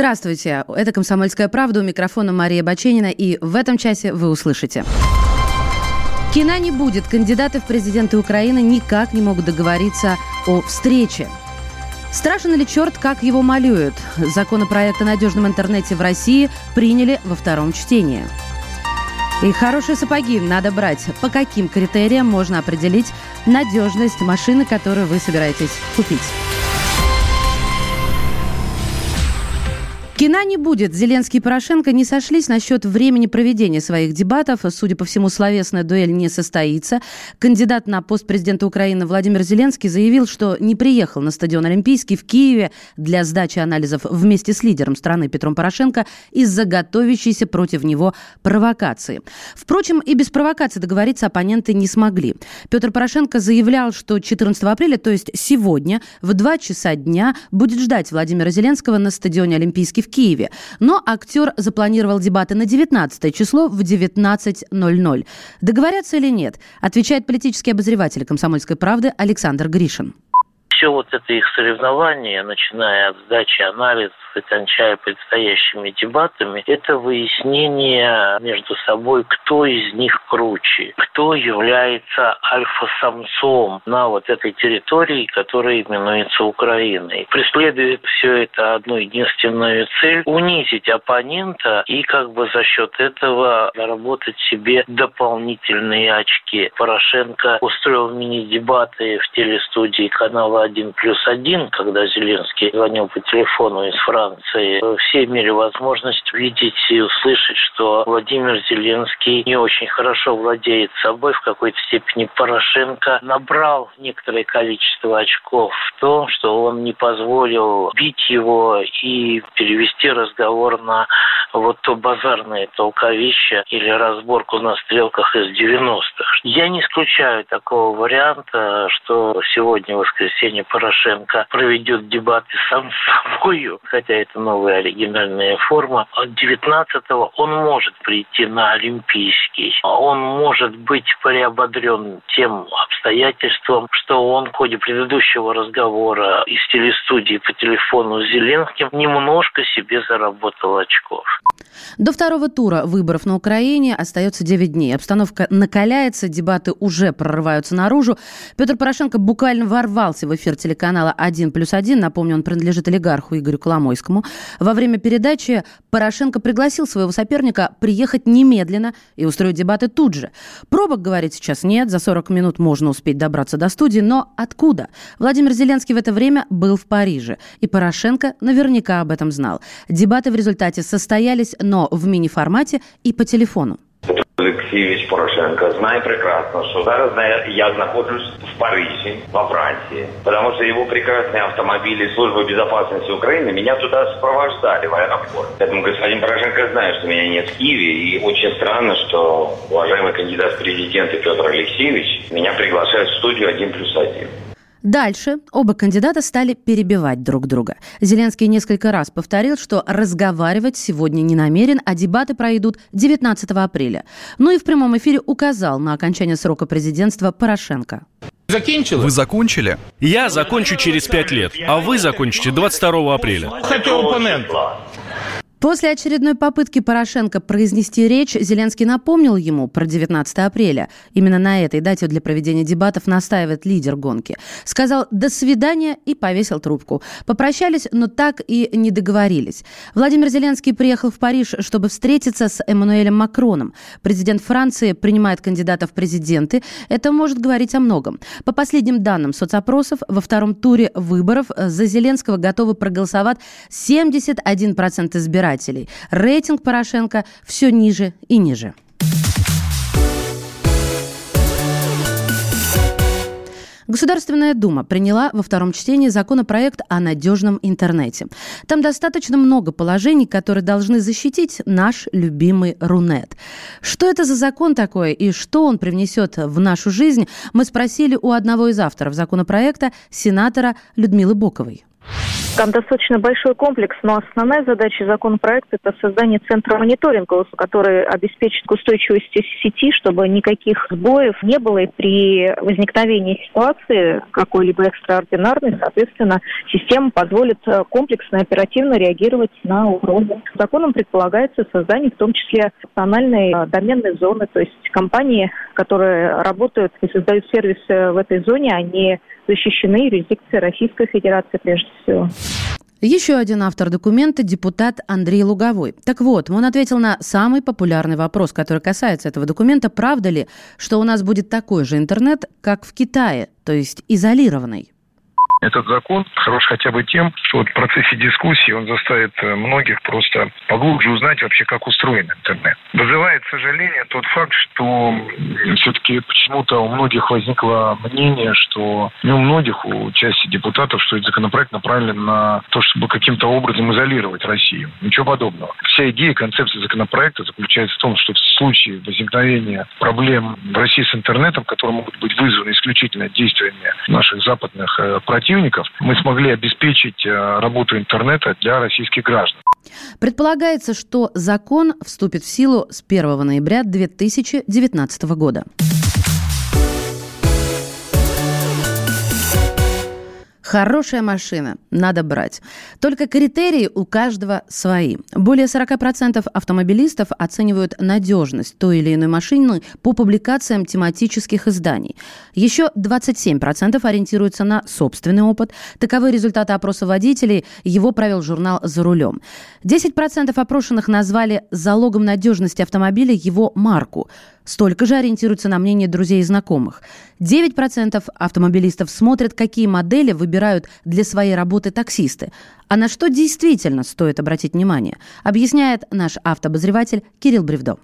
Здравствуйте, это «Комсомольская правда», у микрофона Мария Баченина, и в этом часе вы услышите. Кина не будет. Кандидаты в президенты Украины никак не могут договориться о встрече. Страшен ли черт, как его малюют? Законопроект о надежном интернете в России приняли во втором чтении. И хорошие сапоги надо брать. По каким критериям можно определить надежность машины, которую вы собираетесь купить? Кина не будет. Зеленский и Порошенко не сошлись насчет времени проведения своих дебатов. Судя по всему, словесная дуэль не состоится. Кандидат на пост президента Украины Владимир Зеленский заявил, что не приехал на стадион Олимпийский в Киеве для сдачи анализов вместе с лидером страны Петром Порошенко из-за готовящейся против него провокации. Впрочем, и без провокации договориться оппоненты не смогли. Петр Порошенко заявлял, что 14 апреля, то есть сегодня, в 2 часа дня будет ждать Владимира Зеленского на стадионе Олимпийский в Киеве. Но актер запланировал дебаты на 19 число в 19.00. Договорятся или нет, отвечает политический обозреватель «Комсомольской правды» Александр Гришин все вот это их соревнование, начиная от сдачи анализов и предстоящими дебатами, это выяснение между собой, кто из них круче, кто является альфа-самцом на вот этой территории, которая именуется Украиной. Преследует все это одну единственную цель – унизить оппонента и как бы за счет этого заработать себе дополнительные очки. Порошенко устроил мини-дебаты в телестудии канала один плюс один, когда Зеленский звонил по телефону из Франции, все имели возможность видеть и услышать, что Владимир Зеленский не очень хорошо владеет собой, в какой-то степени Порошенко набрал некоторое количество очков в том, что он не позволил бить его и перевести разговор на вот то базарное толковище или разборку на стрелках из 90-х. Я не исключаю такого варианта, что сегодня, воскресенье, Порошенко проведет дебаты сам с собою, хотя это новая оригинальная форма. От 19-го он может прийти на Олимпийский. Он может быть приободрен тем обстоятельством, что он в ходе предыдущего разговора из телестудии по телефону с Зеленским немножко себе заработал очков. До второго тура выборов на Украине остается 9 дней. Обстановка накаляется, дебаты уже прорываются наружу. Петр Порошенко буквально ворвался в эфир телеканала «1 плюс 1». Напомню, он принадлежит олигарху Игорю Коломойскому. Во время передачи Порошенко пригласил своего соперника приехать немедленно и устроить дебаты тут же. Пробок, говорит, сейчас нет. За 40 минут можно успеть добраться до студии. Но откуда? Владимир Зеленский в это время был в Париже. И Порошенко наверняка об этом знал. Дебаты в результате состоялись, но в мини-формате и по телефону. Олексійович Порошенко знає прекрасно, що зараз я знаходжусь в Парижі, во Франции, потому что его прекрасные автомобили службы безопасности Украины меня туда сопровождали в аэропорт. Поэтому господин Порошенко знает, что меня нет в Киеве, и очень странно, что уважаемый кандидат в президенты Петр Алексеевич меня приглашает в студию один плюс один. Дальше оба кандидата стали перебивать друг друга. Зеленский несколько раз повторил, что разговаривать сегодня не намерен, а дебаты пройдут 19 апреля. Ну и в прямом эфире указал на окончание срока президентства Порошенко. Закончила? Вы закончили? Я закончу через пять лет, а вы закончите 22 апреля. Хотел оппонент. После очередной попытки Порошенко произнести речь, Зеленский напомнил ему про 19 апреля. Именно на этой дате для проведения дебатов настаивает лидер гонки. Сказал «до свидания» и повесил трубку. Попрощались, но так и не договорились. Владимир Зеленский приехал в Париж, чтобы встретиться с Эммануэлем Макроном. Президент Франции принимает кандидатов в президенты. Это может говорить о многом. По последним данным соцопросов, во втором туре выборов за Зеленского готовы проголосовать 71% избирателей избирателей. Рейтинг Порошенко все ниже и ниже. Государственная Дума приняла во втором чтении законопроект о надежном интернете. Там достаточно много положений, которые должны защитить наш любимый Рунет. Что это за закон такой и что он привнесет в нашу жизнь, мы спросили у одного из авторов законопроекта, сенатора Людмилы Боковой. Там достаточно большой комплекс, но основная задача законопроекта – это создание центра мониторинга, который обеспечит устойчивость сети, чтобы никаких сбоев не было. И при возникновении ситуации какой-либо экстраординарной, соответственно, система позволит э, комплексно и оперативно реагировать на угрозы. Законом предполагается создание в том числе национальной э, доменной зоны, то есть компании, которые работают и создают сервисы в этой зоне, они защищены юрисдикцией Российской Федерации прежде всего. Еще один автор документа – депутат Андрей Луговой. Так вот, он ответил на самый популярный вопрос, который касается этого документа. Правда ли, что у нас будет такой же интернет, как в Китае, то есть изолированный? Этот закон хорош хотя бы тем, что вот в процессе дискуссии он заставит э, многих просто поглубже узнать вообще, как устроен интернет. Вызывает сожаление тот факт, что все-таки почему-то у многих возникло мнение, что не у многих, у части депутатов, что этот законопроект направлен на то, чтобы каким-то образом изолировать Россию. Ничего подобного. Вся идея, концепция законопроекта заключается в том, что в случае возникновения проблем в России с интернетом, которые могут быть вызваны исключительно действиями наших западных э, противников, противников, мы смогли обеспечить э, работу интернета для российских граждан. Предполагается, что закон вступит в силу с 1 ноября 2019 года. Хорошая машина, надо брать. Только критерии у каждого свои. Более 40% автомобилистов оценивают надежность той или иной машины по публикациям тематических изданий. Еще 27% ориентируются на собственный опыт. Таковы результаты опроса водителей. Его провел журнал «За рулем». 10% опрошенных назвали залогом надежности автомобиля его марку – Столько же ориентируются на мнение друзей и знакомых. 9% автомобилистов смотрят, какие модели выбирают для своей работы таксисты. А на что действительно стоит обратить внимание, объясняет наш автобозреватель Кирилл Бревдо.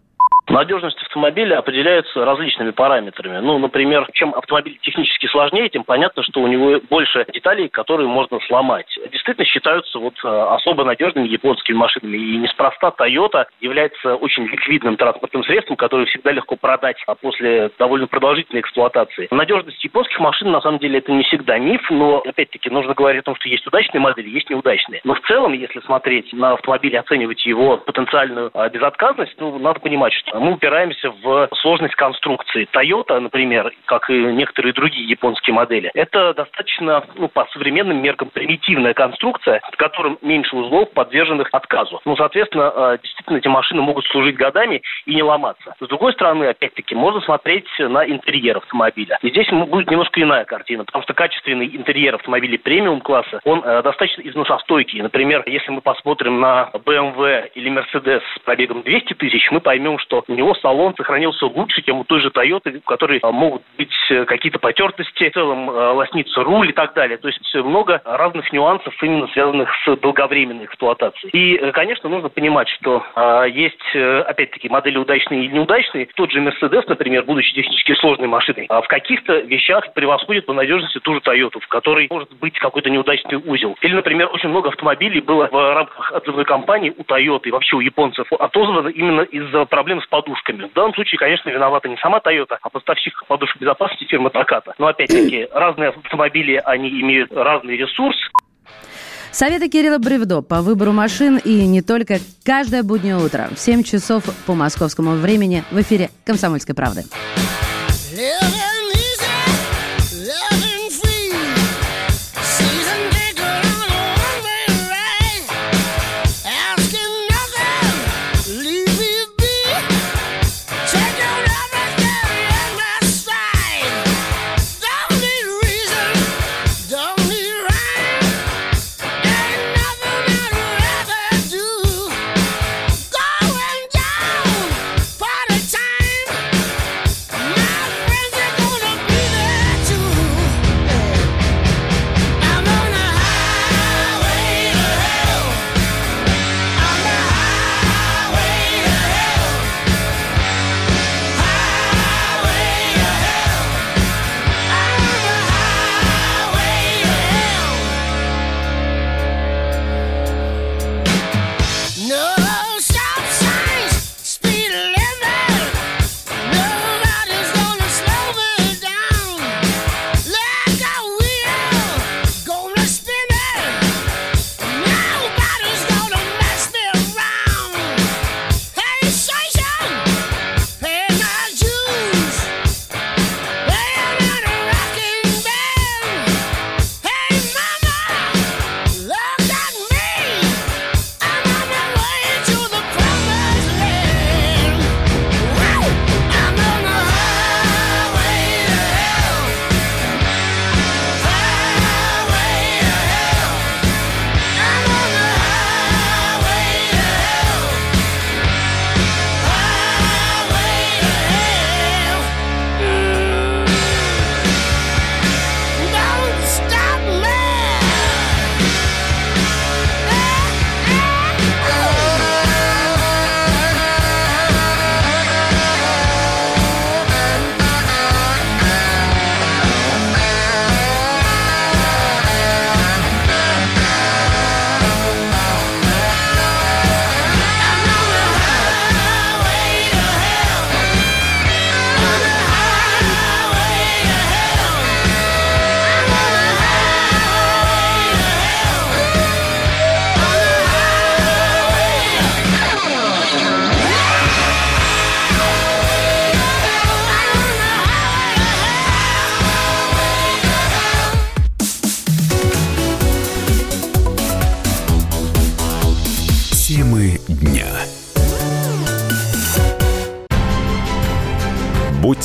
Надежность автомобиля определяется различными параметрами. Ну, например, чем автомобиль технически сложнее, тем понятно, что у него больше деталей, которые можно сломать. Действительно считаются вот э, особо надежными японскими машинами. И неспроста Toyota является очень ликвидным транспортным средством, которое всегда легко продать а после довольно продолжительной эксплуатации. Надежность японских машин, на самом деле, это не всегда миф, но, опять-таки, нужно говорить о том, что есть удачные модели, есть неудачные. Но в целом, если смотреть на автомобиль и оценивать его потенциальную а, безотказность, ну, надо понимать, что мы упираемся в сложность конструкции. Toyota, например, как и некоторые другие японские модели, это достаточно, ну, по современным меркам, примитивная конструкция, в котором меньше узлов, подверженных отказу. Ну, соответственно, э, действительно, эти машины могут служить годами и не ломаться. С другой стороны, опять-таки, можно смотреть на интерьер автомобиля. И здесь будет немножко иная картина, потому что качественный интерьер автомобиля премиум-класса, он э, достаточно износостойкий. Например, если мы посмотрим на BMW или Mercedes с пробегом 200 тысяч, мы поймем, что у него салон сохранился лучше, чем у той же Toyota, у которой а, могут быть э, какие-то потертости, в целом э, лоснится руль и так далее. То есть много разных нюансов, именно связанных с долговременной эксплуатацией. И, э, конечно, нужно понимать, что а, есть, опять-таки, модели удачные и неудачные. Тот же Mercedes, например, будучи технически сложной машиной, а в каких-то вещах превосходит по надежности ту же Toyota, в которой может быть какой-то неудачный узел. Или, например, очень много автомобилей было в рамках отзывной кампании у Toyota и вообще у японцев отозвано именно из-за проблем с подушками. В данном случае, конечно, виновата не сама Toyota, а поставщик подушек безопасности фирма Таката. Но опять-таки, разные автомобили, они имеют разный ресурс. Советы Кирилла Бревдо по выбору машин и не только каждое буднее утро в 7 часов по московскому времени в эфире «Комсомольской правды».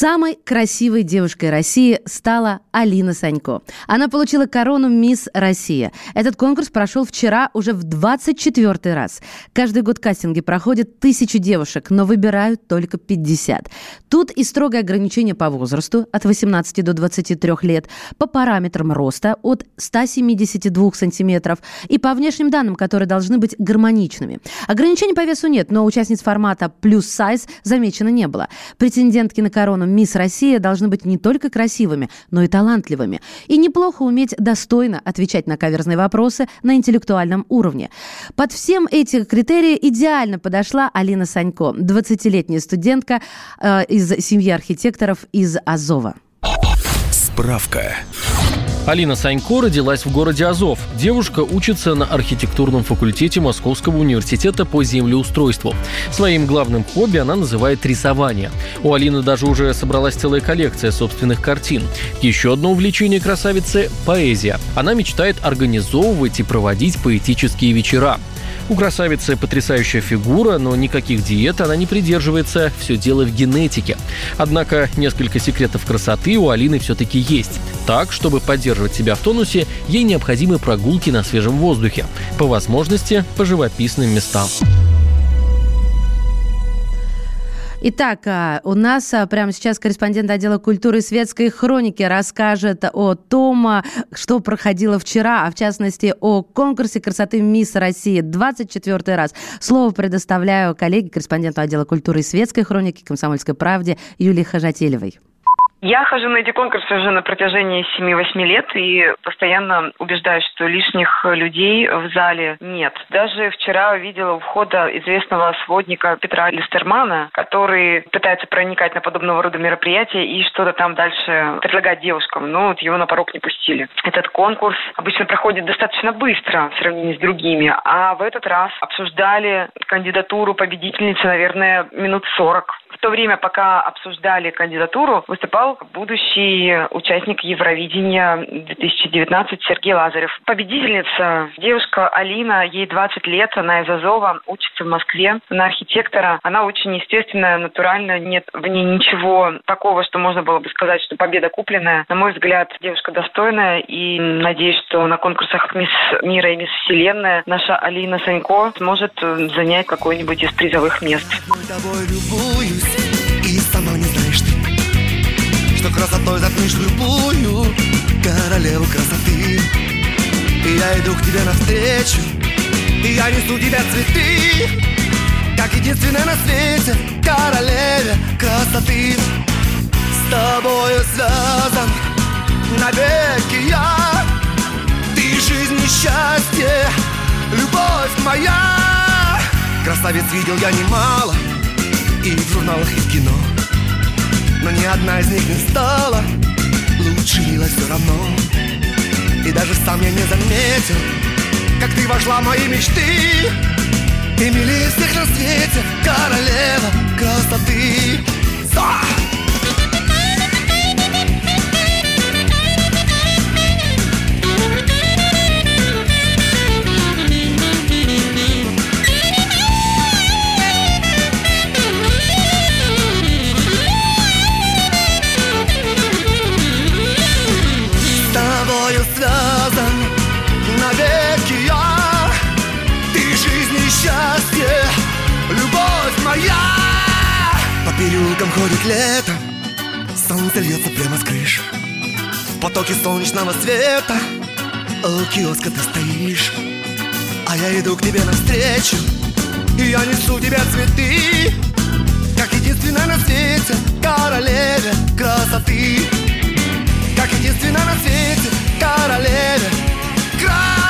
Самой красивой девушкой России стала Алина Санько. Она получила корону «Мисс Россия». Этот конкурс прошел вчера уже в 24 раз. Каждый год кастинги проходят тысячи девушек, но выбирают только 50. Тут и строгое ограничение по возрасту от 18 до 23 лет, по параметрам роста от 172 сантиметров и по внешним данным, которые должны быть гармоничными. Ограничений по весу нет, но участниц формата плюс сайз замечено не было. Претендентки на корону «Мисс Россия» должны быть не только красивыми, но и талантливыми. И неплохо уметь достойно отвечать на каверзные вопросы на интеллектуальном уровне. Под всем эти критерии идеально подошла Алина Санько, 20-летняя студентка э, из семьи архитекторов из Азова. Справка. Алина Санько родилась в городе Азов. Девушка учится на архитектурном факультете Московского университета по землеустройству. Своим главным хобби она называет рисование. У Алины даже уже собралась целая коллекция собственных картин. Еще одно увлечение красавицы – поэзия. Она мечтает организовывать и проводить поэтические вечера. У красавицы потрясающая фигура, но никаких диет она не придерживается, все дело в генетике. Однако несколько секретов красоты у Алины все-таки есть. Так, чтобы поддерживать себя в тонусе, ей необходимы прогулки на свежем воздухе. По возможности, по живописным местам. Итак, а, у нас а, прямо сейчас корреспондент отдела культуры и светской хроники расскажет о том, а, что проходило вчера, а в частности о конкурсе красоты «Мисс России» 24 раз. Слово предоставляю коллеге, корреспонденту отдела культуры и светской хроники «Комсомольской правде» Юлии Хажателевой. Я хожу на эти конкурсы уже на протяжении 7-8 лет и постоянно убеждаюсь, что лишних людей в зале нет. Даже вчера видела у входа известного сводника Петра Листермана, который пытается проникать на подобного рода мероприятия и что-то там дальше предлагать девушкам, но вот его на порог не пустили. Этот конкурс обычно проходит достаточно быстро в сравнении с другими, а в этот раз обсуждали кандидатуру победительницы, наверное, минут 40. В то время, пока обсуждали кандидатуру, выступал будущий участник Евровидения 2019 Сергей Лазарев. Победительница, девушка Алина, ей 20 лет, она из Азова, учится в Москве на архитектора. Она очень естественная, натуральная, нет в ней ничего такого, что можно было бы сказать, что победа купленная. На мой взгляд, девушка достойная и надеюсь, что на конкурсах Мисс Мира и Мисс Вселенная наша Алина Санько сможет занять какое-нибудь из призовых мест. И сама не знаешь ты, что красотой затмишь любую королеву красоты. И я иду к тебе навстречу, и я несу тебе цветы, как единственная на свете королеве красоты. С тобою связан навеки я, ты жизнь и счастье, любовь моя. Красавец видел я немало, и в журналах, и в кино. Но ни одна из них не стала Лучше мило все равно. И даже сам я не заметил Как ты вошла в мои мечты. И милее всех на свете Королева красоты. Зah! Переулкам ходит лето. Солнце льется прямо с крыш. В потоке солнечного света. У киоска ты стоишь. А я иду к тебе навстречу. И я несу тебе цветы. Как единственная на свете Королеве красоты. Как единственная на свете Королеве красоты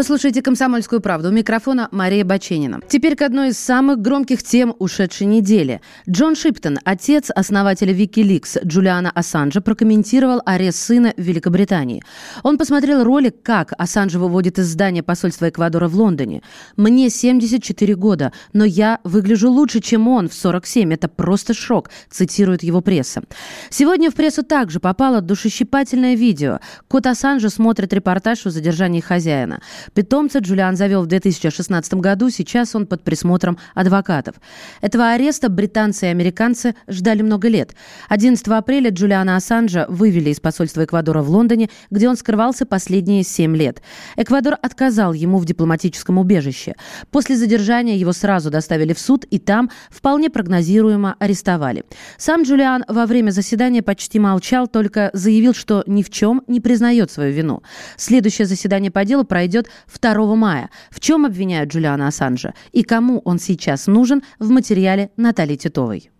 Вы слушаете «Комсомольскую правду». У микрофона Мария Баченина. Теперь к одной из самых громких тем ушедшей недели. Джон Шиптон, отец основателя Wikileaks Джулиана Ассанжа, прокомментировал арест сына в Великобритании. Он посмотрел ролик, как Ассанжа выводит из здания посольства Эквадора в Лондоне. «Мне 74 года, но я выгляжу лучше, чем он в 47. Это просто шок», цитирует его пресса. Сегодня в прессу также попало душещипательное видео. Кот Ассанжа смотрит репортаж о задержании хозяина. Питомца Джулиан завел в 2016 году, сейчас он под присмотром адвокатов. Этого ареста британцы и американцы ждали много лет. 11 апреля Джулиана Ассанжа вывели из посольства Эквадора в Лондоне, где он скрывался последние 7 лет. Эквадор отказал ему в дипломатическом убежище. После задержания его сразу доставили в суд и там вполне прогнозируемо арестовали. Сам Джулиан во время заседания почти молчал, только заявил, что ни в чем не признает свою вину. Следующее заседание по делу пройдет 2 мая. В чем обвиняют Джулиана Ассанжа и кому он сейчас нужен в материале Натальи Титовой.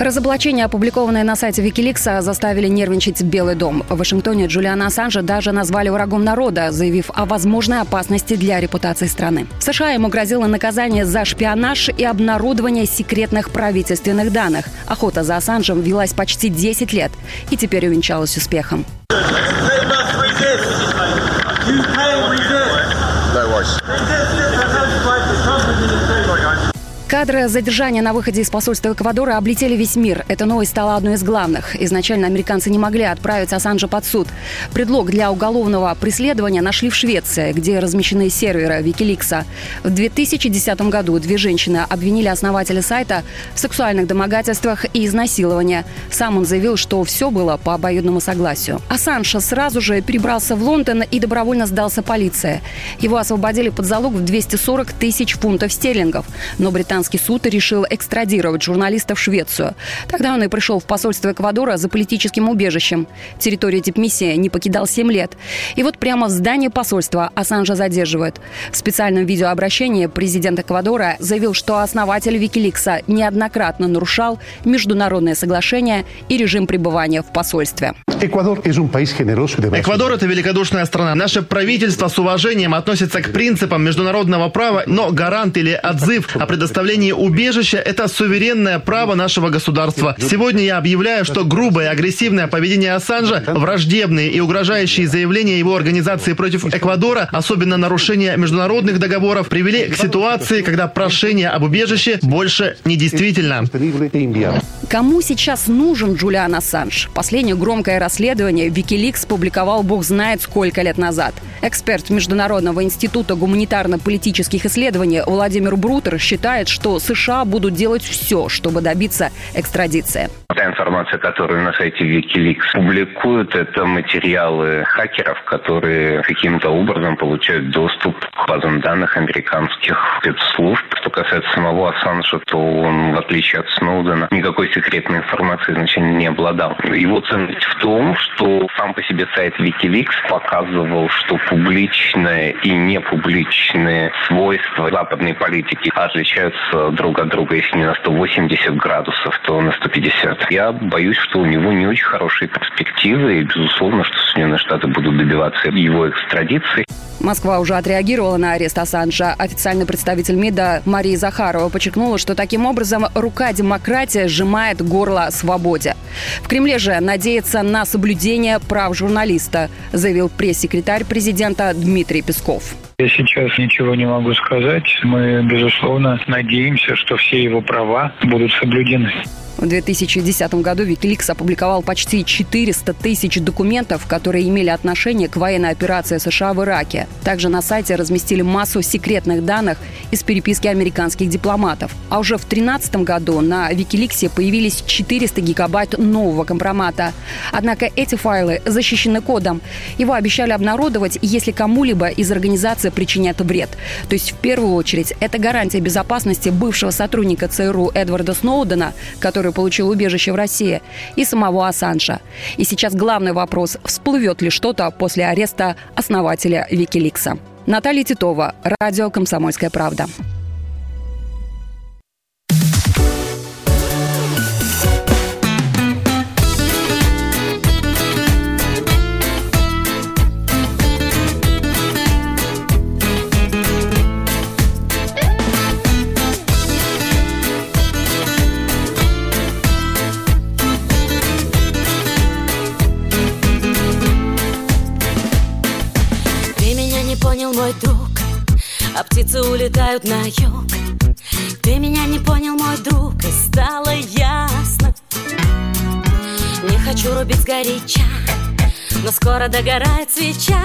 Разоблачения, опубликованные на сайте Викиликса, заставили нервничать Белый дом. В Вашингтоне Джулиана Ассанжа даже назвали врагом народа, заявив о возможной опасности для репутации страны. В США ему грозило наказание за шпионаж и обнародование секретных правительственных данных. Охота за Ассанжем велась почти 10 лет и теперь увенчалась успехом. I Wars. Кадры задержания на выходе из посольства Эквадора облетели весь мир. Эта новость стала одной из главных. Изначально американцы не могли отправить Ассанжа под суд. Предлог для уголовного преследования нашли в Швеции, где размещены серверы Викиликса. В 2010 году две женщины обвинили основателя сайта в сексуальных домогательствах и изнасиловании. Сам он заявил, что все было по обоюдному согласию. Ассанж сразу же перебрался в Лондон и добровольно сдался полиции. Его освободили под залог в 240 тысяч фунтов стерлингов. Но британцы Британский суд решил экстрадировать журналиста в Швецию. Тогда он и пришел в посольство Эквадора за политическим убежищем. Территорию дипмиссии не покидал 7 лет. И вот прямо в здании посольства Ассанжа задерживают. В специальном видеообращении президент Эквадора заявил, что основатель Викиликса неоднократно нарушал международные соглашения и режим пребывания в посольстве. Эквадор – это великодушная страна. Наше правительство с уважением относится к принципам международного права, но гарант или отзыв о предоставлении предоставление убежища – это суверенное право нашего государства. Сегодня я объявляю, что грубое и агрессивное поведение Ассанжа, враждебные и угрожающие заявления его организации против Эквадора, особенно нарушение международных договоров, привели к ситуации, когда прошение об убежище больше не действительно. Кому сейчас нужен Джулиан Ассанж? Последнее громкое расследование Wikileaks публиковал бог знает сколько лет назад. Эксперт Международного института гуманитарно-политических исследований Владимир Брутер считает, что США будут делать все, чтобы добиться экстрадиции. Та информация, которую на сайте Wikileaks публикуют, это материалы хакеров, которые каким-то образом получают доступ к базам данных американских спецслужб. Что касается самого Ассанжа, то он, в отличие от Сноудена, никакой секретной информации значения не обладал. Его ценность в том, что сам по себе сайт Wikileaks показывал, что публичные и непубличные свойства западной политики отличаются друг от друга, если не на 180 градусов, то на 150. Я боюсь, что у него не очень хорошие перспективы, и, безусловно, что Соединенные Штаты будут добиваться его экстрадиции. Москва уже отреагировала на арест Ассанжа. Официальный представитель МИДа Мария Захарова подчеркнула, что таким образом рука демократии сжимает горло свободе. В Кремле же надеется на соблюдение прав журналиста, заявил пресс-секретарь президента Дмитрий Песков. Я сейчас ничего не могу сказать. Мы, безусловно, надеемся, что все его права будут соблюдены. В 2010 году Wikileaks опубликовал почти 400 тысяч документов, которые имели отношение к военной операции США в Ираке. Также на сайте разместили массу секретных данных из переписки американских дипломатов. А уже в 2013 году на Wikileaks появились 400 гигабайт нового компромата. Однако эти файлы защищены кодом. Его обещали обнародовать, если кому-либо из организации причинят вред. То есть в первую очередь это гарантия безопасности бывшего сотрудника ЦРУ Эдварда Сноудена, который который получил убежище в России, и самого Ассанжа. И сейчас главный вопрос – всплывет ли что-то после ареста основателя Викиликса? Наталья Титова, радио «Комсомольская правда». А птицы улетают на юг. Ты меня не понял, мой друг, и стало ясно. Не хочу рубить горяча, но скоро догорает свеча.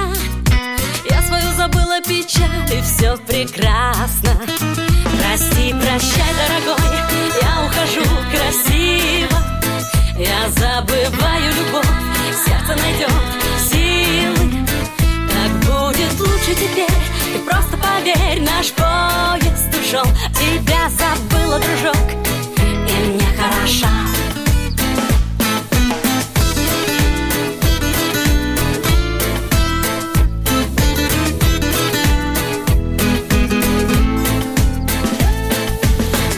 Я свою забыла печаль, и все прекрасно. Прости, прощай, дорогой, я ухожу красиво. Я забываю любовь, сердце найдет силы. Так будет лучше теперь ты просто поверь, наш поезд ушел. Тебя забыла, дружок, и мне хорошо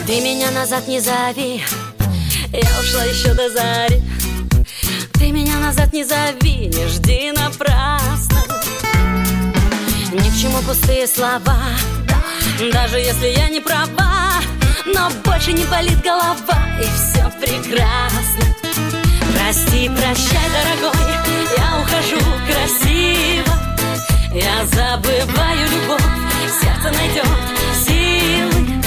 Ты меня назад не зови Я ушла еще до зари. Ты меня назад не зови Не жди напрасно ни к чему пустые слова. Даже если я не права Но больше не болит голова И все прекрасно. Прости, прощай, дорогой Я ухожу красиво. Я забываю любовь Сердце найдет силы.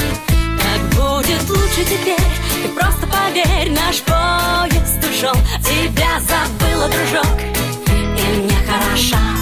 Так будет лучше теперь Ты просто поверь Наш поезд ушел Тебя забыла, дружок И мне хорошо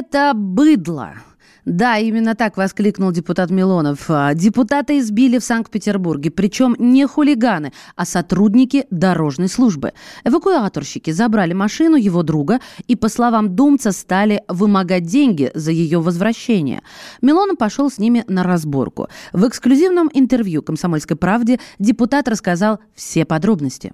Это быдло. Да, именно так воскликнул депутат Милонов. А, депутата избили в Санкт-Петербурге, причем не хулиганы, а сотрудники дорожной службы. Эвакуаторщики забрали машину его друга и, по словам думца, стали вымогать деньги за ее возвращение. Милонов пошел с ними на разборку. В эксклюзивном интервью «Комсомольской правде» депутат рассказал все подробности.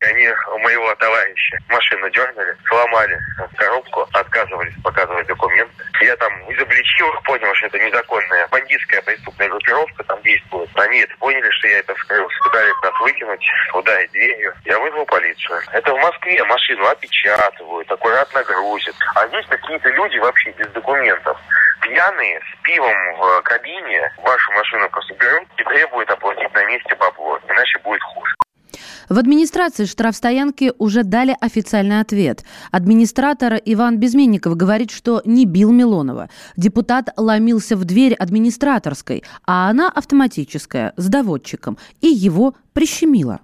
Они моего товарища машину дернули, сломали коробку, отказывались показывать документы. Я там изобличил их, понял, что это незаконная бандитская преступная группировка там действует. Они это поняли, что я это вскрыл, пытались нас выкинуть, ударить дверью. Я вызвал полицию. Это в Москве машину опечатывают, аккуратно грузят. А здесь какие-то люди вообще без документов пьяные с пивом в кабине вашу машину просто берут и требуют оплатить на месте бабло, иначе будет хуже. В администрации штрафстоянки уже дали официальный ответ. Администратор Иван Безменников говорит, что не бил Милонова. Депутат ломился в дверь администраторской, а она автоматическая, с доводчиком, и его прищемила.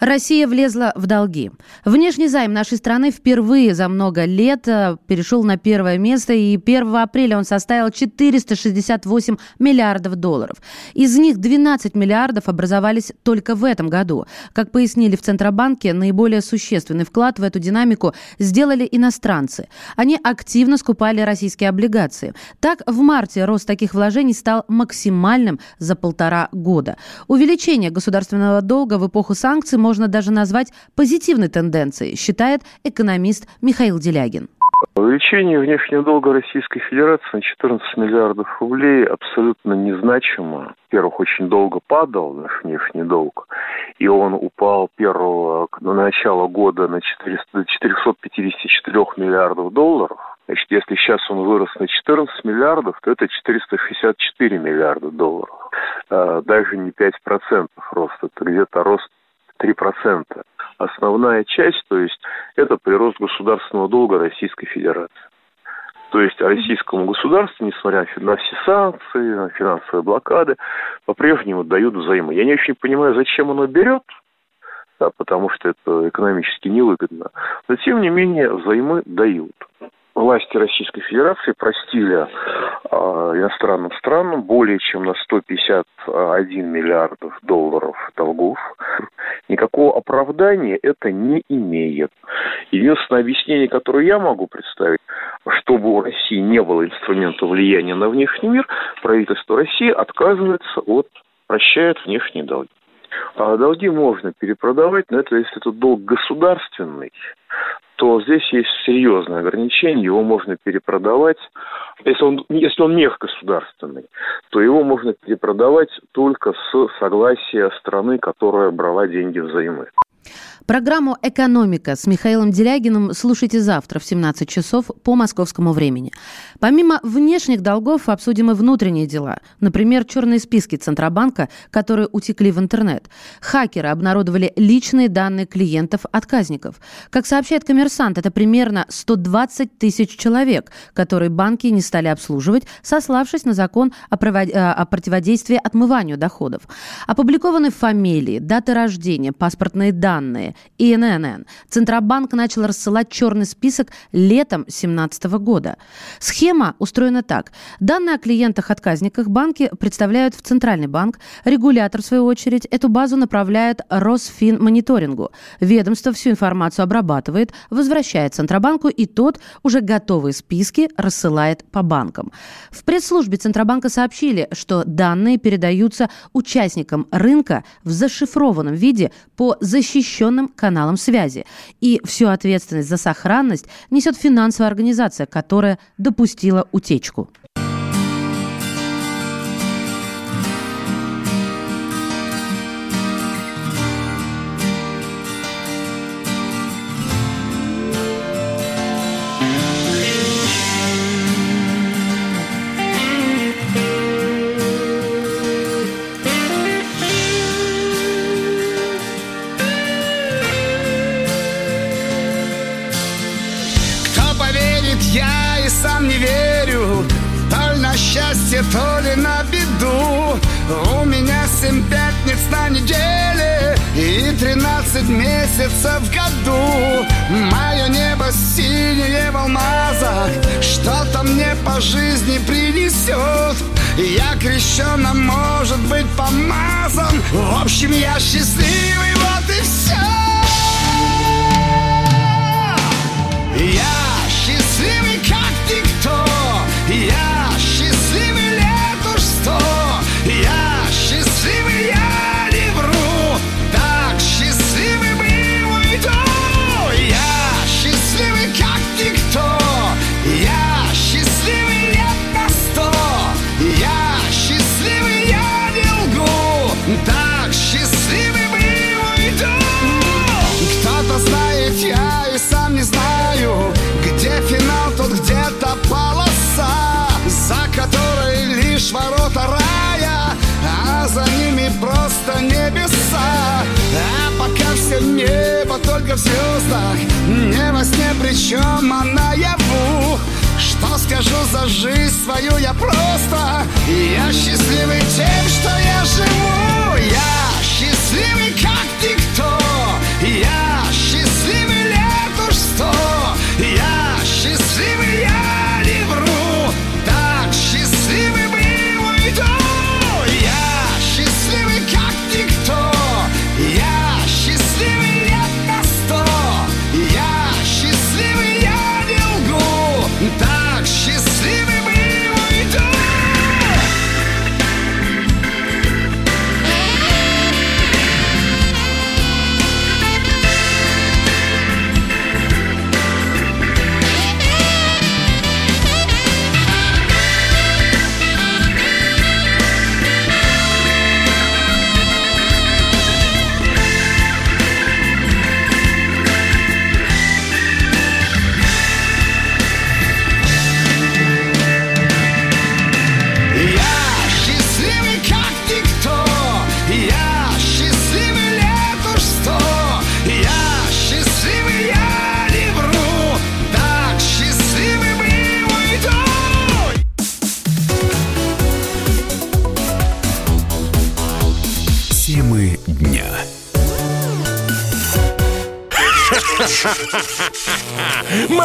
Россия влезла в долги. Внешний займ нашей страны впервые за много лет э, перешел на первое место, и 1 апреля он составил 468 миллиардов долларов. Из них 12 миллиардов образовались только в этом году. Как пояснили в Центробанке, наиболее существенный вклад в эту динамику сделали иностранцы. Они активно скупали российские облигации. Так, в марте рост таких вложений стал максимальным за полтора года. Увеличение государственного долга в эпоху санкций может можно даже назвать позитивной тенденцией, считает экономист Михаил Делягин. Увеличение внешнего долга Российской Федерации на 14 миллиардов рублей абсолютно незначимо. Во-первых, очень долго падал наш внешний долг, и он упал первого на начало года на 400, 454 миллиардов долларов. Значит, если сейчас он вырос на 14 миллиардов, то это 464 миллиарда долларов. А, даже не 5% роста, это где-то рост 3% основная часть, то есть это прирост государственного долга Российской Федерации. То есть российскому государству, несмотря на все санкции, на финансовые блокады, по-прежнему дают взаймы. Я не очень понимаю, зачем оно берет, да, потому что это экономически невыгодно. Но, тем не менее, взаймы дают власти Российской Федерации простили э, иностранным странам более чем на 151 миллиардов долларов долгов. Никакого оправдания это не имеет. Единственное объяснение, которое я могу представить, чтобы у России не было инструмента влияния на внешний мир, правительство России отказывается от прощает внешние долги. А долги можно перепродавать, но это если это долг государственный, то здесь есть серьезное ограничение, его можно перепродавать. Если он, если он мех государственный, то его можно перепродавать только с согласия страны, которая брала деньги взаймы. Программу «Экономика» с Михаилом Делягиным слушайте завтра в 17 часов по московскому времени. Помимо внешних долгов обсудим и внутренние дела. Например, черные списки Центробанка, которые утекли в интернет. Хакеры обнародовали личные данные клиентов-отказников. Как сообщает коммерсант, это примерно 120 тысяч человек, которые банки не стали обслуживать, сославшись на закон о, провод... Э, о противодействии отмыванию доходов. Опубликованы фамилии, даты рождения, паспортные данные и ННН. Центробанк начал рассылать черный список летом 2017 года. Схема устроена так. Данные о клиентах-отказниках банки представляют в Центральный банк. Регулятор, в свою очередь, эту базу направляет Росфинмониторингу. Ведомство всю информацию обрабатывает, возвращает Центробанку, и тот уже готовые списки рассылает по банкам. В пресс-службе Центробанка сообщили, что данные передаются участникам рынка в зашифрованном виде по защищенным каналам связи. И всю ответственность за сохранность несет финансовая организация, которая допустила утечку. Синее в алмазах Что-то мне по жизни принесет. Я крещеным, может быть, помазан. В общем, я счастливый, вот и все только в звездах Не во сне, причем а наяву. Что скажу за жизнь свою я просто? Я счастливый тем, что я живу. Я счастливый как никто. Я